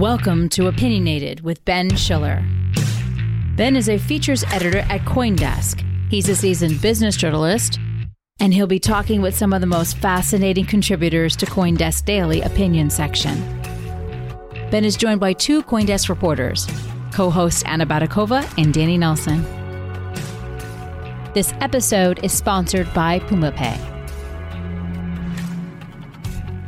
Welcome to Opinionated with Ben Schiller. Ben is a features editor at Coindesk. He's a seasoned business journalist, and he'll be talking with some of the most fascinating contributors to Coindesk Daily opinion section. Ben is joined by two Coindesk reporters, co-hosts Anna Baydakova and Danny Nelson. This episode is sponsored by PumaPay.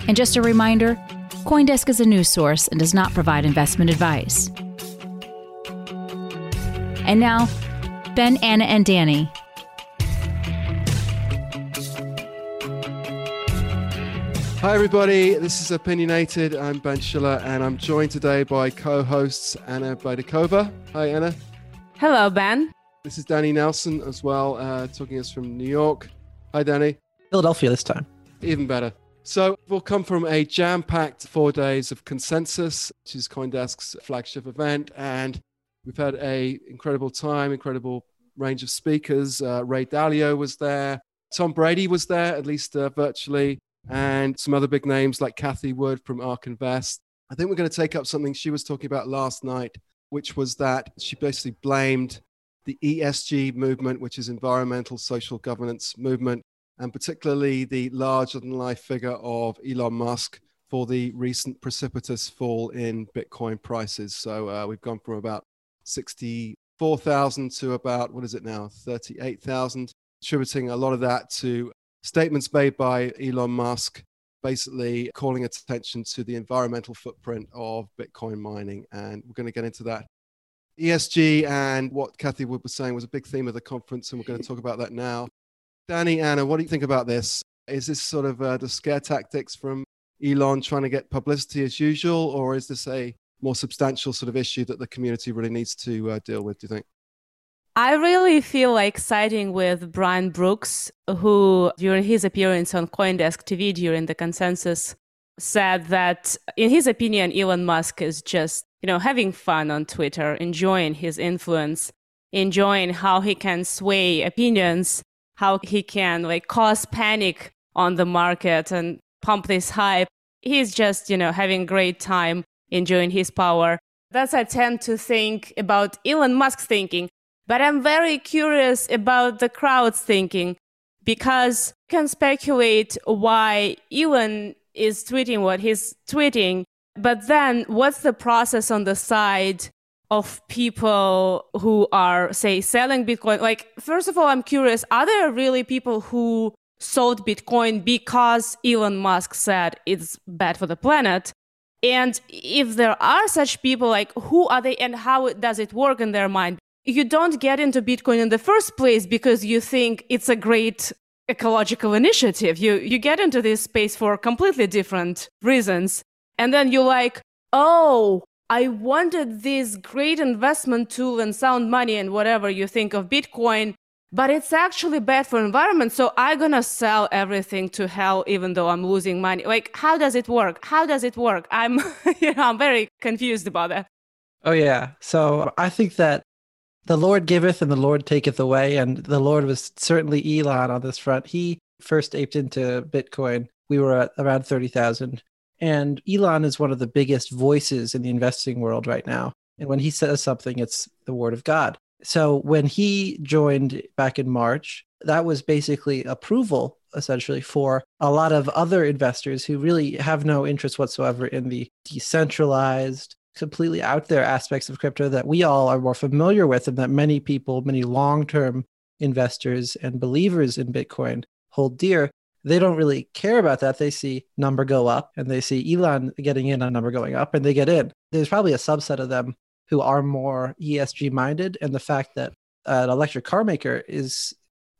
And just a reminder, Coindesk is a news source and does not provide investment advice. And now, Ben, Anna, and Danny. Hi, everybody. This is Opinionated. I'm Ben Schiller, and I'm joined today by co hosts Anna Baydakova. Hi, Anna. Hello, Ben. This is Danny Nelson as well, uh, talking us from New York. Hi, Danny. Philadelphia this time. Even better. So we'll come from a jam-packed four days of consensus, which is CoinDesk's flagship event, and we've had a incredible time, incredible range of speakers. Uh, Ray Dalio was there, Tom Brady was there, at least uh, virtually, and some other big names like Cathie Wood from ARK Invest. I think we're going to take up something she was talking about last night, which was that she basically blamed the ESG movement, which is environmental social governance movement, and particularly the larger than life figure of Elon Musk for the recent precipitous fall in Bitcoin prices. So uh, we've gone from about 64,000 to about, what is it now, 38,000, attributing a lot of that to statements made by Elon Musk, basically calling attention to the environmental footprint of Bitcoin mining. And we're going to get into that. ESG and what Cathie Wood was saying was a big theme of the conference, and we're going to talk about that now. Danny, Anna, what do you think about this? Is this sort of uh, the scare tactics from Elon trying to get publicity as usual, or is this a more substantial sort of issue that the community really needs to uh, deal with? Do you think? I really feel like siding with Brian Brooks, who during his appearance on CoinDesk TV during the consensus said that, in his opinion, Elon Musk is just you know having fun on Twitter, enjoying his influence, enjoying how he can sway opinions how he can like cause panic on the market and pump this hype. He's just, you know, having great time enjoying his power. That's I tend to think about Elon Musk's thinking, but I'm very curious about the crowd's thinking because you can speculate why Elon is tweeting what he's tweeting, but then what's the process on the side of people who are, say, selling Bitcoin? Like, first of all, I'm curious are there really people who sold Bitcoin because Elon Musk said it's bad for the planet? And if there are such people, like, who are they and how does it work in their mind? You don't get into Bitcoin in the first place because you think it's a great ecological initiative. You, you get into this space for completely different reasons. And then you're like, oh, I wanted this great investment tool and sound money and whatever you think of Bitcoin, but it's actually bad for environment. So I'm gonna sell everything to hell, even though I'm losing money. Like, how does it work? How does it work? I'm, you know, I'm very confused about that. Oh yeah. So I think that the Lord giveth and the Lord taketh away, and the Lord was certainly Elon on this front. He first aped into Bitcoin. We were at around thirty thousand and Elon is one of the biggest voices in the investing world right now. And when he says something, it's the word of God. So when he joined back in March, that was basically approval essentially for a lot of other investors who really have no interest whatsoever in the decentralized, completely out there aspects of crypto that we all are more familiar with and that many people, many long term investors and believers in Bitcoin hold dear they don't really care about that. They see number go up and they see Elon getting in on number going up and they get in. There's probably a subset of them who are more ESG minded. And the fact that an electric car maker is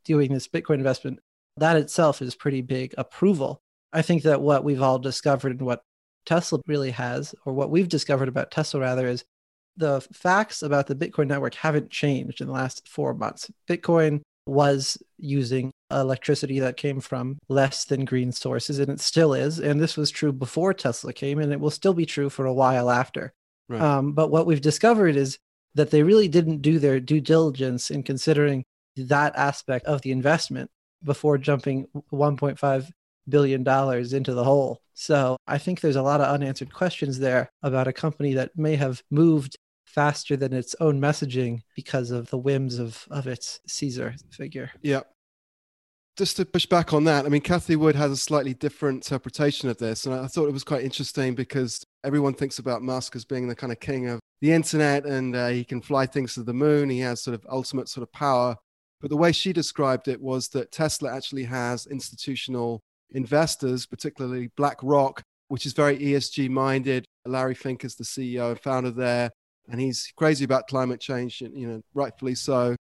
doing this Bitcoin investment, that itself is pretty big approval. I think that what we've all discovered and what Tesla really has, or what we've discovered about Tesla rather, is the facts about the Bitcoin network haven't changed in the last four months. Bitcoin was using electricity that came from less than green sources, and it still is. And this was true before Tesla came, and it will still be true for a while after. Right. Um, but what we've discovered is that they really didn't do their due diligence in considering that aspect of the investment before jumping 1.5 billion dollars into the hole. So I think there's a lot of unanswered questions there about a company that may have moved faster than its own messaging because of the whims of, of its Caesar figure. Yeah. Just to push back on that, I mean, Cathie Wood has a slightly different interpretation of this. And I thought it was quite interesting because everyone thinks about Musk as being the kind of king of the internet and uh, he can fly things to the moon. He has sort of ultimate sort of power. But the way she described it was that Tesla actually has institutional investors, particularly BlackRock, which is very ESG minded. Larry Fink is the CEO and founder there, and he's crazy about climate change, you know, rightfully so.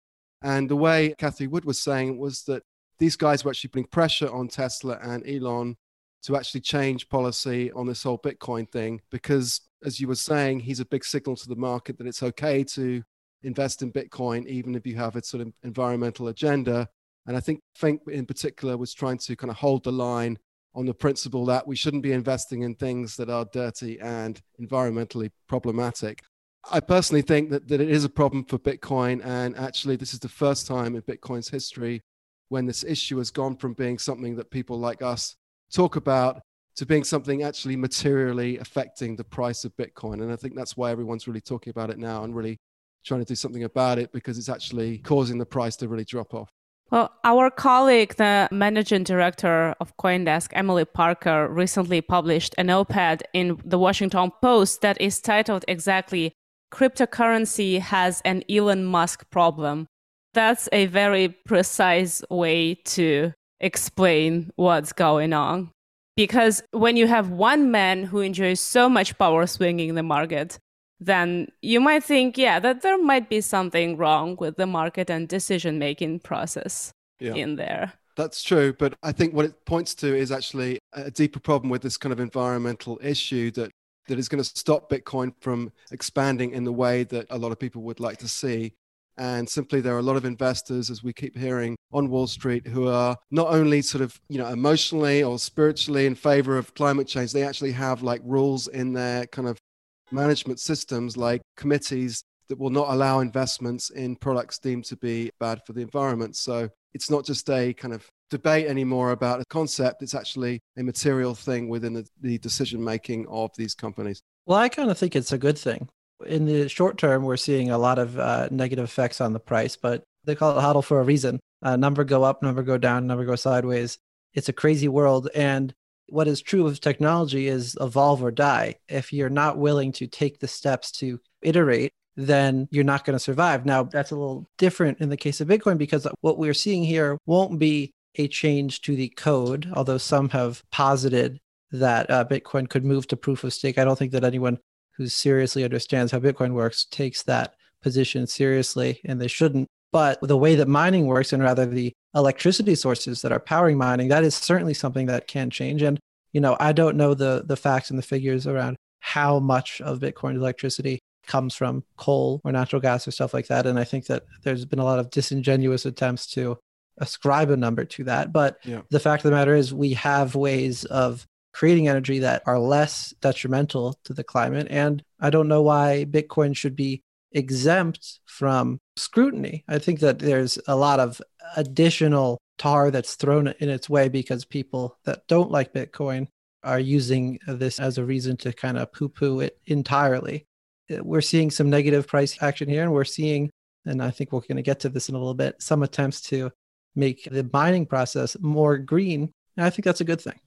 And the way Cathie Wood was saying was that these guys were actually putting pressure on Tesla and Elon to actually change policy on this whole Bitcoin thing because, as you were saying, he's a big signal to the market that it's okay to invest in Bitcoin, even if you have a sort of environmental agenda. And I think Fink in particular was trying to kind of hold the line on the principle that we shouldn't be investing in things that are dirty and environmentally problematic. I personally think that, that it is a problem for Bitcoin. And actually, this is the first time in Bitcoin's history when this issue has gone from being something that people like us talk about to being something actually materially affecting the price of Bitcoin. And I think that's why everyone's really talking about it now and really trying to do something about it because it's actually causing the price to really drop off. Well, our colleague, the managing director of Coindesk, Emily Parker, recently published an op ed in the Washington Post that is titled exactly Cryptocurrency has an Elon Musk problem. That's a very precise way to explain what's going on. Because when you have one man who enjoys so much power swinging the market, then you might think, yeah, that there might be something wrong with the market and decision making process yeah. in there. That's true. But I think what it points to is actually a deeper problem with this kind of environmental issue that, that is going to stop Bitcoin from expanding in the way that a lot of people would like to see. And simply, there are a lot of investors, as we keep hearing on Wall Street, who are not only sort of, you know, emotionally or spiritually in favor of climate change, they actually have like rules in their kind of management systems like committees that will not allow investments in products deemed to be bad for the environment. So it's not just a kind of debate anymore about a concept, it's actually a material thing within the, the decision making of these companies. Well, I kind of think it's a good thing. In the short term, we're seeing a lot of uh, negative effects on the price, but they call it hodl for a reason. Uh, number go up, number go down, number go sideways. It's a crazy world. And what is true of technology is evolve or die. If you're not willing to take the steps to iterate, then you're not going to survive. Now, that's a little different in the case of Bitcoin because what we're seeing here won't be a change to the code, although some have posited that uh, Bitcoin could move to proof of stake. I don't think that anyone who seriously understands how Bitcoin works takes that position seriously, and they shouldn't. But the way that mining works, and rather the electricity sources that are powering mining, that is certainly something that can change. And you know, I don't know the the facts and the figures around how much of Bitcoin electricity comes from coal or natural gas or stuff like that. And I think that there's been a lot of disingenuous attempts to ascribe a number to that. But yeah. the fact of the matter is, we have ways of creating energy that are less detrimental to the climate. And I don't know why Bitcoin should be exempt from scrutiny. I think that there's a lot of additional tar that's thrown in its way because people that don't like Bitcoin are using this as a reason to kind of poo poo it entirely. Uh, we're seeing some negative price action here, and we're seeing, and I think we're going to get to this in a little bit, some attempts to make the mining process more green. And I think that's a good thing.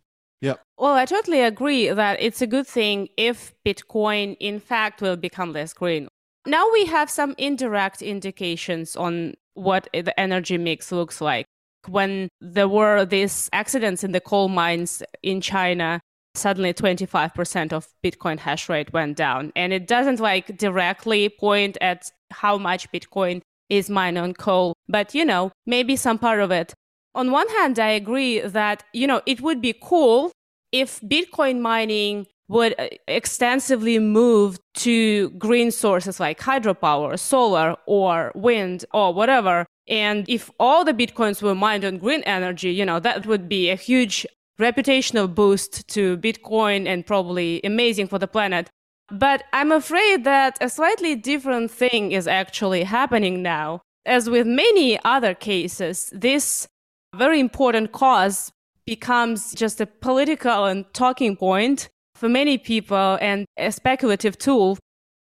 Well, I totally agree that it's a good thing if Bitcoin, in fact, will become less green. Now we have some indirect indications on what the energy mix looks like. When there were these accidents in the coal mines in China, suddenly 25% of Bitcoin hash rate went down. And it doesn't like directly point at how much Bitcoin is mined on coal, but you know, maybe some part of it. On one hand, I agree that, you know, it would be cool if Bitcoin mining would uh, extensively move to green sources like hydropower, solar, or wind, or whatever. And if all the bitcoins were mined on green energy, you know, that would be a huge reputational boost to Bitcoin and probably amazing for the planet. But I'm afraid that a slightly different thing is actually happening now. As with many other cases, this very important cause becomes just a political and talking point for many people and a speculative tool.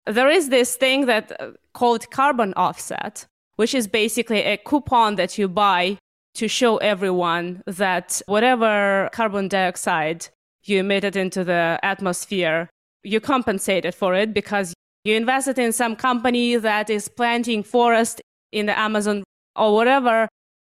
There is this thing that uh, called carbon offset, which is basically a coupon that you buy to show everyone that whatever carbon dioxide you emitted into the atmosphere, you compensated for it because you invested in some company that is planting forest in the Amazon or whatever.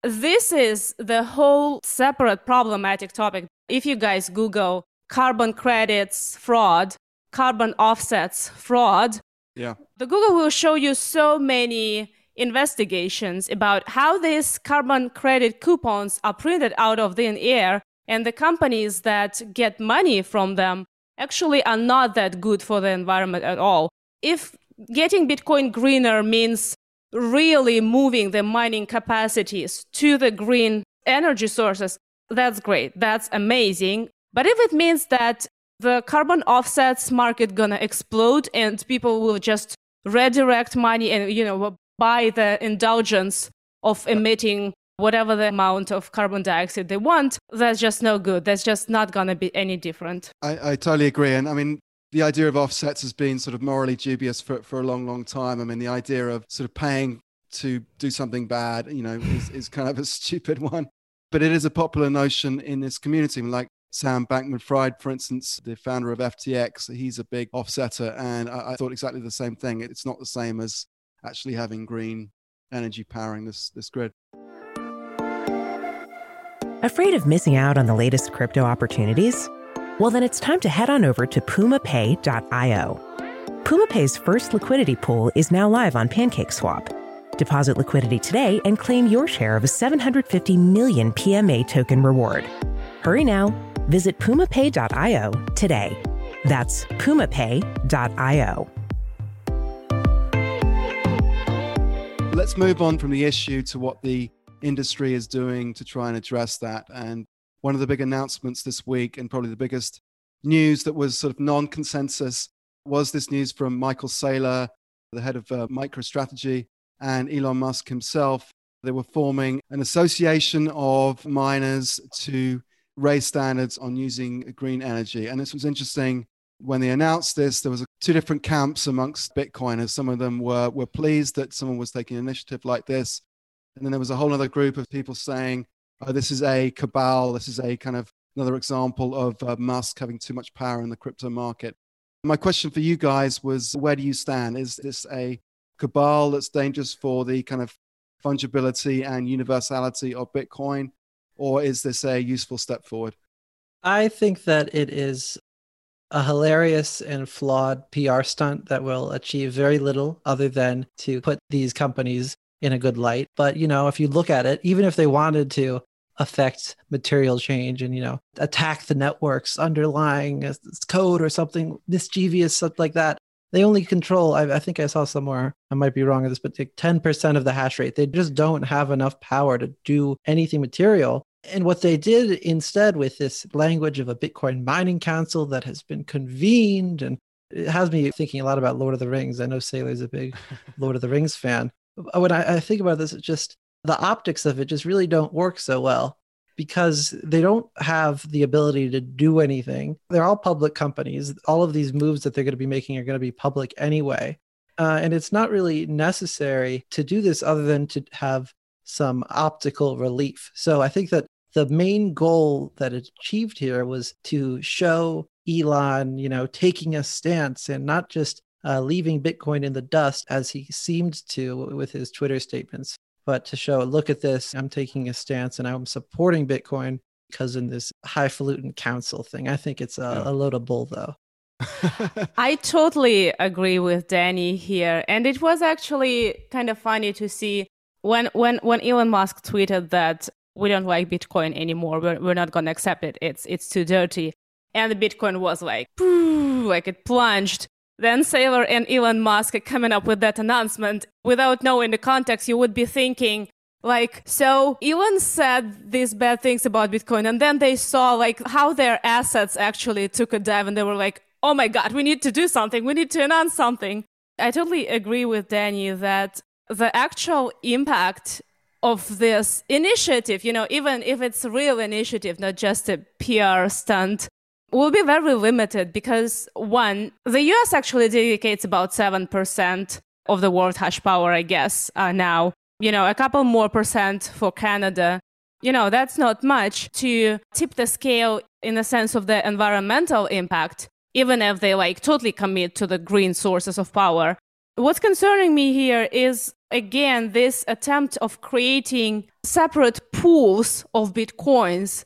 This is the whole separate problematic topic. If you guys Google carbon credits fraud, carbon offsets fraud, yeah. The Google will show you so many investigations about how these carbon credit coupons are printed out of thin air and the companies that get money from them actually are not that good for the environment at all. If getting Bitcoin greener means really moving the mining capacities to the green energy sources, that's great. That's amazing. But if it means that the carbon offsets market gonna explode and people will just redirect money and you know buy the indulgence of emitting whatever the amount of carbon dioxide they want, that's just no good. That's just not going to be any different. I, I totally agree. And I mean, the idea of offsets has been sort of morally dubious for, for a long, long time. I mean, the idea of sort of paying to do something bad, you know, is, is kind of a stupid one. But it is a popular notion in this community. Like Sam Bankman Fried, for instance, the founder of FTX, he's a big offsetter. And I, I thought exactly the same thing. It's not the same as actually having green energy powering this, this grid. Afraid of missing out on the latest crypto opportunities? Well, then it's time to head on over to pumapay.io. PumaPay's first liquidity pool is now live on PancakeSwap. Deposit liquidity today and claim your share of a 750 million PMA token reward. Hurry now. Visit pumapay.io today. That's pumapay.io. Let's move on from the issue to what the industry is doing to try and address that. And one of the big announcements this week, and probably the biggest news that was sort of non consensus, was this news from Michael Saylor, the head of uh, MicroStrategy, and Elon Musk himself. They were forming an association of miners to raise standards on using green energy. And this was interesting. When they announced this, there was two different camps amongst Bitcoiners. Some of them were, were pleased that someone was taking initiative like this. And then there was a whole other group of people saying, oh, this is a cabal. This is a kind of another example of uh, Musk having too much power in the crypto market. My question for you guys was where do you stand? Is this a cabal that's dangerous for the kind of fungibility and universality of Bitcoin? Or is this a useful step forward? I think that it is a hilarious and flawed PR stunt that will achieve very little other than to put these companies in a good light. But, you know, if you look at it, even if they wanted to affect material change and, you know, attack the networks underlying code or something mischievous, like that, they only control, I, I, think I saw somewhere, I might be wrong on this, but like 10% of the hash rate. They just don't have enough power to do anything material. And what they did instead with this language of a Bitcoin mining council that has been convened and it has me thinking a lot about Lord of the Rings. I know Saylor's a big Lord of the Rings fan. When I, I think about this, it just the optics of it just really don't work so well because they don't have the ability to do anything. They're all public companies. All of these moves that they're going to be making are going to be public anyway. Uh, and it's not really necessary to do this other than to have some optical relief. So I think that the main goal that it achieved here was to show Elon, you know, taking a stance and not just uh, leaving Bitcoin in the dust as he seemed to with his Twitter statements but to show, look at this, I'm taking a stance and I'm supporting Bitcoin because in this highfalutin council thing. I think it's a, yeah. a load of bull, though. I totally agree with Danny here, and it was actually kind of funny to see when when when Elon Musk tweeted that we don't like Bitcoin anymore. We're, we're not going to accept it. It's it's too dirty. And the Bitcoin was like, like it plunged. Then Saylor and Elon Musk coming up with that announcement without knowing the context, you would be thinking, like, so Elon said these bad things about Bitcoin, and then they saw like how their assets actually took a dive, and they were like, oh my God, we need to do something. We need to announce something. I totally agree with Danny that the actual impact of this initiative, you know, even if it's a real initiative, not just a PR stunt, will be very limited because one, the US actually dedicates about 7% of the world hash power, I guess, uh, now. You know, a couple more percent for Canada. You know, that's not much to tip the scale in the sense of the environmental impact, even if they like totally commit to the green sources of power. What's concerning me here is again this attempt of creating separate pools of bitcoins.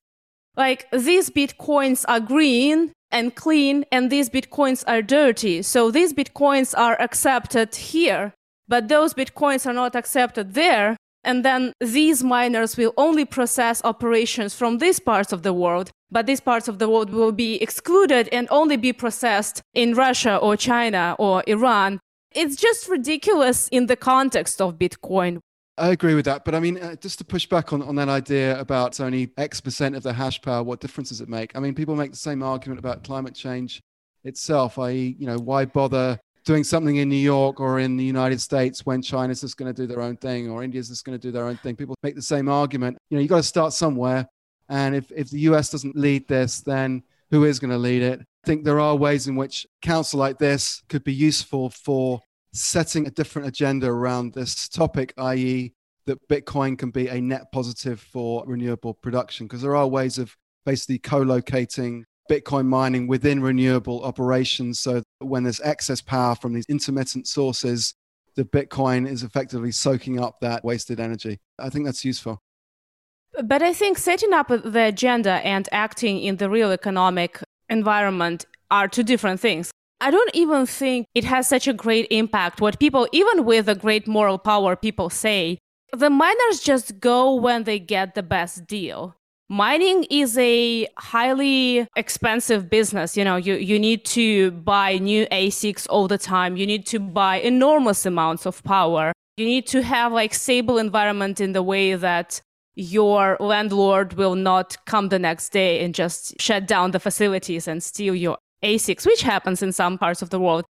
Like these bitcoins are green and clean, and these bitcoins are dirty. So these bitcoins are accepted here, but those bitcoins are not accepted there. And then these miners will only process operations from these parts of the world, but these parts of the world will be excluded and only be processed in Russia or China or Iran. It's just ridiculous in the context of Bitcoin. I agree with that. But I mean, uh, just to push back on, on that idea about only X percent of the hash power, what difference does it make? I mean, people make the same argument about climate change itself, i.e., you know, why bother doing something in New York or in the United States when China's just going to do their own thing or India's just going to do their own thing? People make the same argument. You know, you got to start somewhere. And if, if the US doesn't lead this, then who is going to lead it? I think there are ways in which council like this could be useful for setting a different agenda around this topic, i.e., that Bitcoin can be a net positive for renewable production, because there are ways of basically co locating Bitcoin mining within renewable operations. So when there's excess power from these intermittent sources, the Bitcoin is effectively soaking up that wasted energy. I think that's useful. But I think setting up the agenda and acting in the real economic environment are two different things. I don't even think it has such a great impact. What people, even with a great moral power, people say the miners just go when they get the best deal. Mining is a highly expensive business. You know, you, you need to buy new ASICs all the time. You need to buy enormous amounts of power. You need to have like stable environment in the way that your landlord will not come the next day and just shut down the facilities and steal your ASICs, which happens in some parts of the world.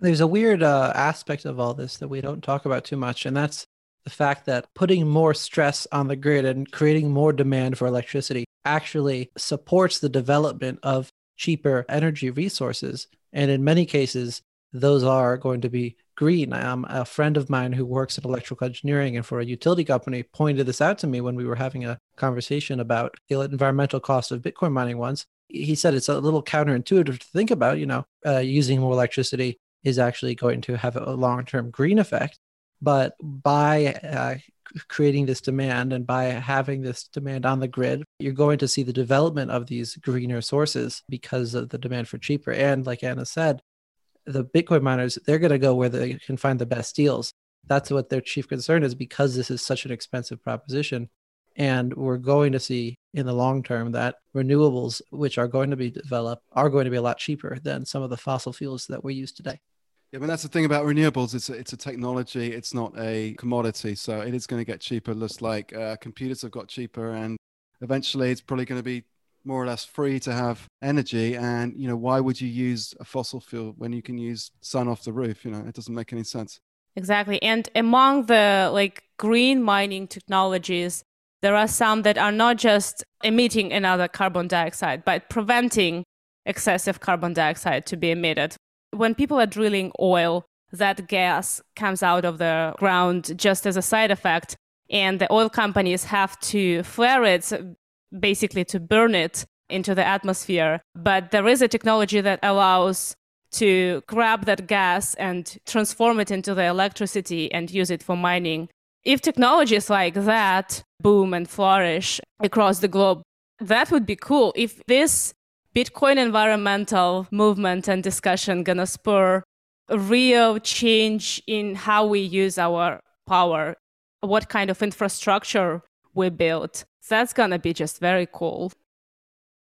There's a weird uh, aspect of all this that we don't talk about too much, and that's the fact that putting more stress on the grid and creating more demand for electricity actually supports the development of cheaper energy resources. And in many cases, those are going to be green. Um, a friend of mine who works in electrical engineering and for a utility company pointed this out to me when we were having a conversation about the environmental cost of Bitcoin mining once. He said it's a little counterintuitive to think about, you know, uh, using more electricity is actually going to have a long term green effect. But by uh, creating this demand and by having this demand on the grid, you're going to see the development of these greener sources because of the demand for cheaper. And like Anna said, the Bitcoin miners, they're going to go where they can find the best deals. That's what their chief concern is because this is such an expensive proposition. And we're going to see in the long term that renewables, which are going to be developed, are going to be a lot cheaper than some of the fossil fuels that we use today. Yeah, but that's the thing about renewables. It's a, it's a technology. It's not a commodity. So it is going to get cheaper, just like uh, computers have got cheaper, and eventually it's probably going to be more or less free to have energy. And you know, why would you use a fossil fuel when you can use sun off the roof? You know, it doesn't make any sense. Exactly. And among the like green mining technologies, there are some that are not just emitting another carbon dioxide, but preventing excessive carbon dioxide to be emitted when people are drilling oil, that gas comes out of the ground just as a side effect. And the oil companies have to flare it, basically to burn it into the atmosphere. But there is a technology that allows to grab that gas and transform it into the electricity and use it for mining. If technologies like that boom and flourish across the globe, that would be cool. If this Bitcoin environmental movement and discussion gonna spur a real change in how we use our power, what kind of infrastructure we build. That's gonna be just very cool.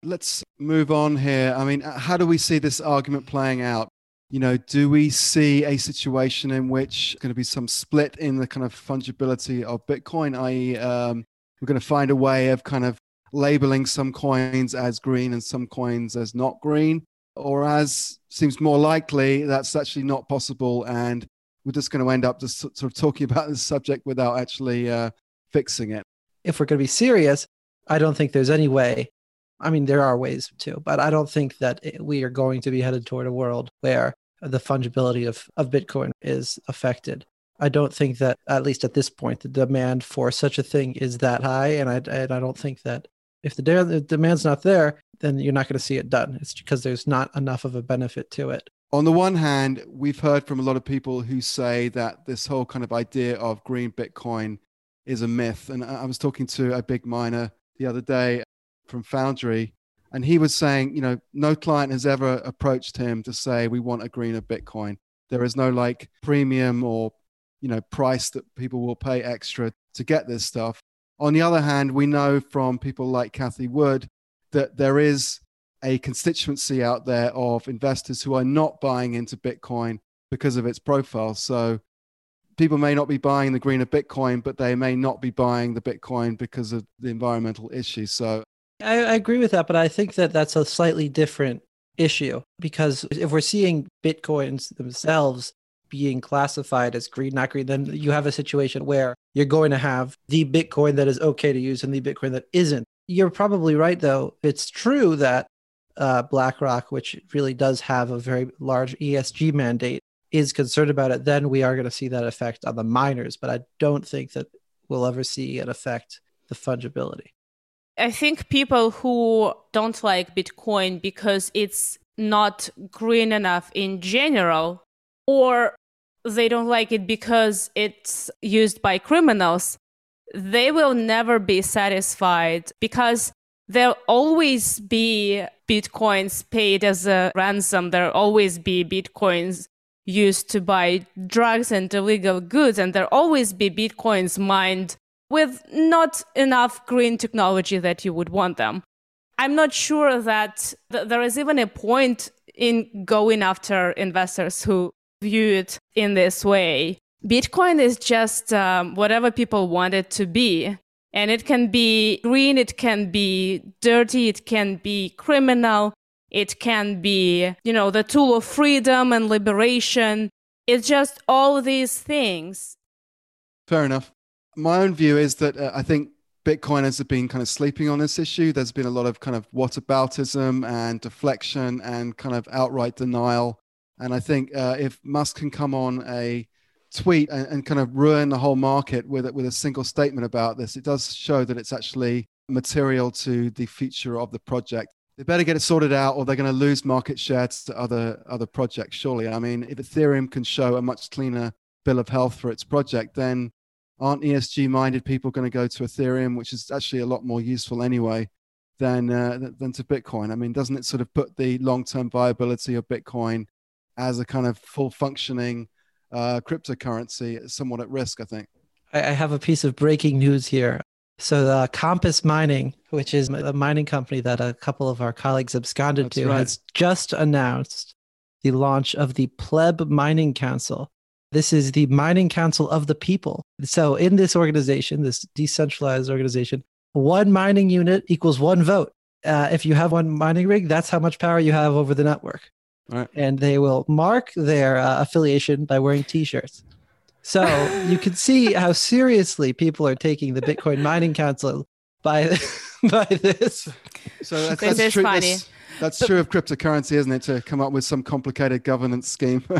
Let's move on here. I mean, how do we see this argument playing out? You know, do we see a situation in which going to be some split in the kind of fungibility of Bitcoin, i.e., um, we're going to find a way of kind of labeling some coins as green and some coins as not green, or as seems more likely, that's actually not possible. And we're just going to end up just sort of talking about this subject without actually uh, fixing it. If we're going to be serious, I don't think there's any way. I mean, there are ways too, but I don't think that we are going to be headed toward a world where the fungibility of, of Bitcoin is affected. I don't think that, at least at this point, the demand for such a thing is that high. And I, and I don't think that if the, de- the demand's not there, then you're not going to see it done. It's because there's not enough of a benefit to it. On the one hand, we've heard from a lot of people who say that this whole kind of idea of green Bitcoin is a myth. And I was talking to a big miner the other day from Foundry, and he was saying, you know, no client has ever approached him to say, we want a greener Bitcoin. There is no like premium or, you know, price that people will pay extra to get this stuff. On the other hand, we know from people like Cathie Wood that there is a constituency out there of investors who are not buying into Bitcoin because of its profile. So people may not be buying the greener Bitcoin, but they may not be buying the Bitcoin because of the environmental issues. So I, I agree with that, but I think that that's a slightly different issue because if we're seeing Bitcoins themselves being classified as green, not green, then you have a situation where you're going to have the Bitcoin that is okay to use and the Bitcoin that isn't. You're probably right, though. It's true that uh, BlackRock, which really does have a very large ESG mandate, is concerned about it, then we are going to see that effect on the miners. But I don't think that we'll ever see an effect the fungibility. I think people who don't like Bitcoin because it's not green enough in general, or they don't like it because it's used by criminals, they will never be satisfied because there'll always be bitcoins paid as a ransom. There'll always be bitcoins used to buy drugs and illegal goods, and there'll always be bitcoins mined with not enough green technology that you would want them. I'm not sure that th- there is even a point in going after investors who view it in this way. Bitcoin is just um, whatever people want it to be. And it can be green, it can be dirty, it can be criminal, it can be, you know, the tool of freedom and liberation. It's just all these things. Fair enough. My own view is that uh, I think Bitcoiners have been kind of sleeping on this issue. There's been a lot of kind of whataboutism and deflection and kind of outright denial. And I think uh, if Musk can come on a tweet and, and, kind of ruin the whole market with with a single statement about this, it does show that it's actually material to the future of the project. They better get it sorted out, or they're going to lose market share to other other projects. Surely, I mean, if Ethereum can show a much cleaner bill of health for its project, then aren't ESG minded people going to go to Ethereum, which is actually a lot more useful anyway than uh, than to Bitcoin? I mean, doesn't it sort of put the long term viability of Bitcoin as a kind of full functioning uh, cryptocurrency somewhat at risk, I think. I have a piece of breaking news here. So, uh, Compass Mining, which is a mining company that a couple of our colleagues absconded That's to, right. has just announced the launch of the Pleb Mining Council. This is the mining council of the people. So, in this organization, this decentralized organization, one mining unit equals one vote. Uh, if you have one mining rig, that's how much power you have over the network. Right. And they will mark their uh, affiliation by wearing T-shirts. So you can see how seriously people are taking the Bitcoin Mining Council by by this. So that's, that's true. Funny. That's, that's true of cryptocurrency, isn't it? To come up with some complicated governance scheme.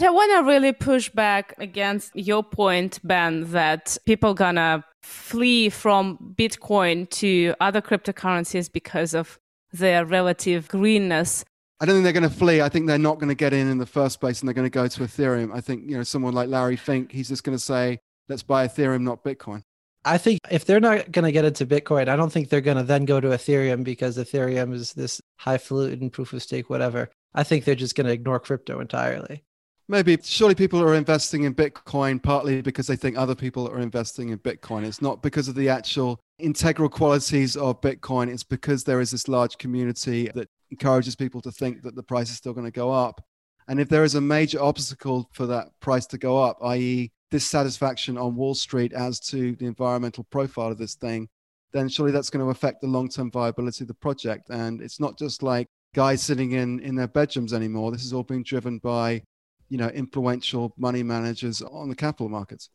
I want to really push back against your point, Ben, that people gonna flee from Bitcoin to other cryptocurrencies because of their relative greenness. I don't think they're going to flee. I think they're not going to get in in the first place, and they're going to go to Ethereum. I think you know someone like Larry Fink, he's just going to say, "Let's buy Ethereum, not Bitcoin." I think if they're not going to get into Bitcoin, I don't think they're going to then go to Ethereum because Ethereum is this highfalutin proof of stake, whatever. I think they're just going to ignore crypto entirely. Maybe surely people are investing in Bitcoin partly because they think other people are investing in Bitcoin. It's not because of the actual integral qualities of Bitcoin. It's because there is this large community that encourages people to think that the price is still going to go up. And if there is a major obstacle for that price to go up, i.e., dissatisfaction on Wall Street as to the environmental profile of this thing, then surely that's going to affect the long-term viability of the project. And it's not just like guys sitting in in their bedrooms anymore. This is all being driven by, you know, influential money managers on the capital markets.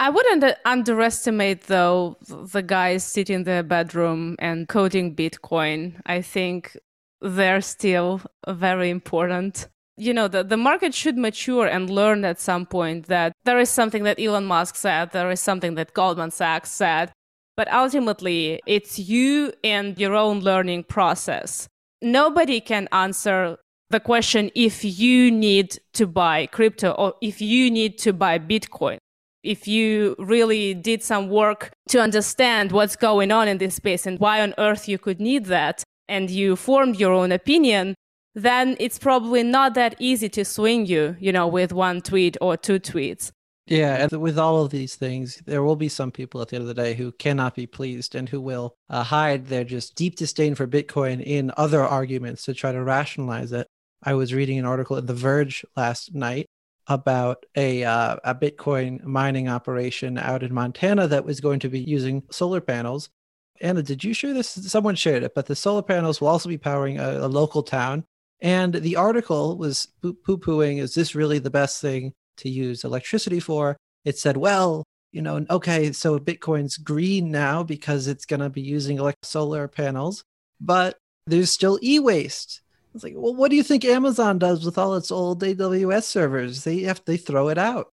I wouldn't underestimate, though, the guys sitting in their bedroom and coding Bitcoin. I think they're still very important. You know, the, the market should mature and learn at some point that there is something that Elon Musk said, there is something that Goldman Sachs said, but ultimately it's you and your own learning process. Nobody can answer the question if you need to buy crypto or if you need to buy Bitcoin if you really did some work to understand what's going on in this space and why on earth you could need that, and you formed your own opinion, then it's probably not that easy to swing you, you know, with one tweet or two tweets. Yeah, and with all of these things, there will be some people at the end of the day who cannot be pleased and who will uh, hide their just deep disdain for Bitcoin in other arguments to try to rationalize it. I was reading an article in The Verge last night about a uh, a Bitcoin mining operation out in Montana that was going to be using solar panels. Anna, did you share this? Someone shared it, but the solar panels will also be powering a, a local town. And the article was poo pooing, is this really the best thing to use electricity for? It said, well, you know, okay, so Bitcoin's green now because it's going to be using solar panels, but there's still e waste it's like, well, what do you think Amazon does with all its old AWS servers? They have they throw it out.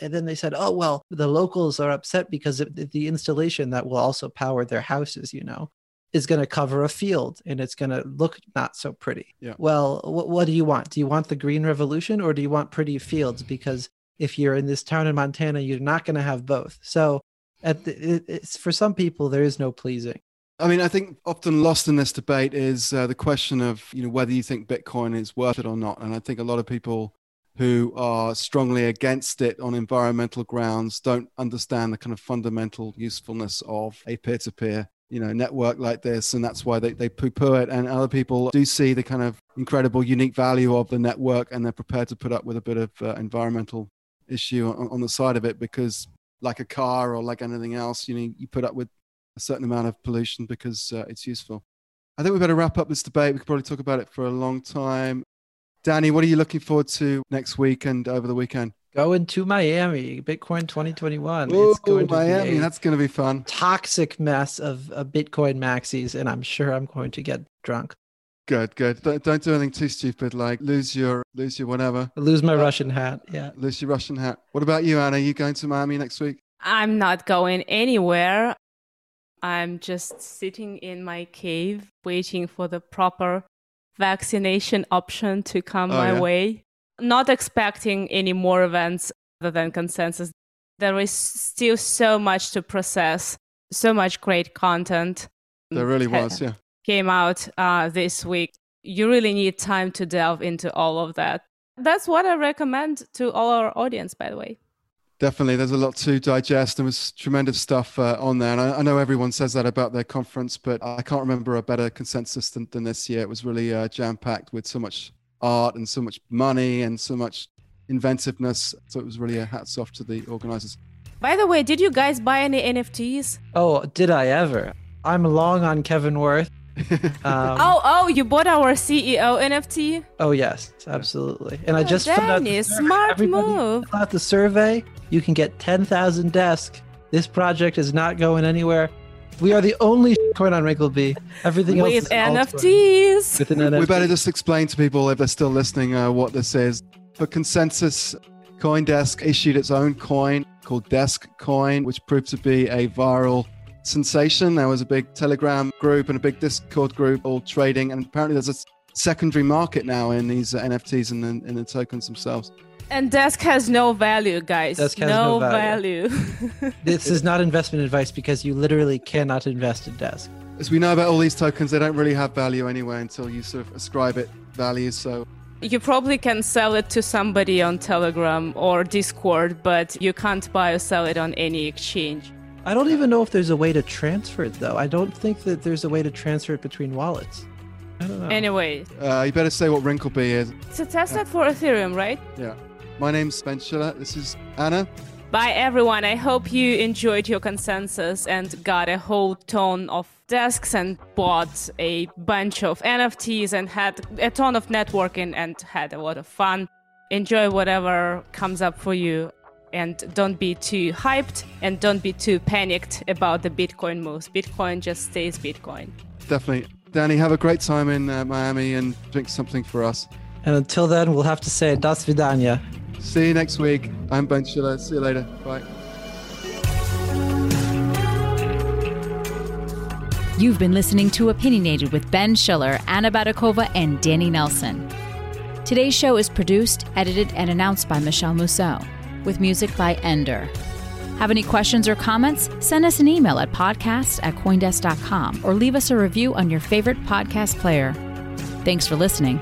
And then they said, oh well, the locals are upset because the installation that will also power their houses, you know, is going to cover a field and it's going to look not so pretty. Yeah. Well, what, what do you want? Do you want the green revolution or do you want pretty fields? Mm-hmm. Because if you're in this town in Montana, you're not going to have both. So, at the, it, it's for some people there is no pleasing. I mean, I think often lost in this debate is uh, the question of you know whether you think Bitcoin is worth it or not, and I think a lot of people who are strongly against it on environmental grounds don't understand the kind of fundamental usefulness of a peer-to-peer you know network like this. And that's why they, they poo-poo it. And other people do see the kind of incredible unique value of the network and they're prepared to put up with a bit of uh, environmental issue on, on the side of it because like a car or like anything else you know you put up with a certain amount of pollution because uh, it's useful. I think we better wrap up this debate. We could probably talk about it for a long time. Danny, what are you looking forward to next week and over the weekend? Going to Miami, Bitcoin 2021. Ooh, it's going to Miami. That's going to be fun. Toxic mess of, of Bitcoin maxis, and I'm sure I'm going to get drunk. Good, good. Don't, don't do anything too stupid, like lose your lose your whatever. Lose my uh, Russian hat. Yeah. Lose your Russian hat. What about you, Anna? Are you going to Miami next week? I'm not going anywhere. I'm just sitting in my cave waiting for the proper vaccination option to come oh, my yeah? way. Not expecting any more events other than consensus. There is still so much to process, so much great content. There really was, yeah. Came out uh, this week. You really need time to delve into all of that. That's what I recommend to all our audience, by the way. Definitely, there's a lot to digest. There was tremendous stuff uh, on there, and I, I, know everyone says that about their conference, but I can't remember a better consensus than, than this year. It was really uh, jam packed with so much art and so much money and so much inventiveness. So it was really a hats off to the organizers. By the way, did you guys buy any NFTs? Oh, did I ever? I'm long on Kevin Worth. um, oh, oh, you bought our CEO NFT? Oh yes, absolutely. And I just oh, found out the smart move. Out the survey, you can get ten thousand desk. This project is not going anywhere. We are the only coin on Rinkeby. Everything else with NFTs. With an NFT. We better just explain to people if they're still listening uh, what this is. For consensus, CoinDesk issued its own coin called Desk Coin, which proved to be a viral sensation. There was a big Telegram group and a big Discord group all trading, and apparently there's a secondary market now in these uh, NFTs and in, in the tokens themselves. And Desk has no value, guys. Desk has no, no value. value. this is not investment advice because you literally cannot invest in Desk. As we know about all these tokens, they don't really have value anyway until you sort of ascribe it value. So you probably can sell it to somebody on Telegram or Discord, but you can't buy or sell it on any exchange. I don't even know if there's a way to transfer it though. I don't think that there's a way to transfer it between wallets. I don't know. Anyway, uh, you better say what Rinkeby is. It's a testnet for Ethereum, right? Yeah. My name's Ben Schiller. This is Anna. Bye, everyone. I hope you enjoyed your consensus and got a whole ton of desks and bought a bunch of NFTs and had a ton of networking and had a lot of fun. Enjoy whatever comes up for you and don't be too hyped and don't be too panicked about the Bitcoin moves. Bitcoin just stays Bitcoin. Definitely. Danny, have a great time in uh, Miami and drink something for us. And until then, we'll have to say das vidania. See you next week. I'm Ben Schiller. See you later. Bye. You've been listening to Opinionated with Ben Schiller, Anna Baydakova, and Danny Nelson. Today's show is produced, edited, and announced by Michelle Mousseau, with music by Ender. Have any questions or comments? Send us an email at podcast at coindesk.com or leave us a review on your favorite podcast player. Thanks for listening.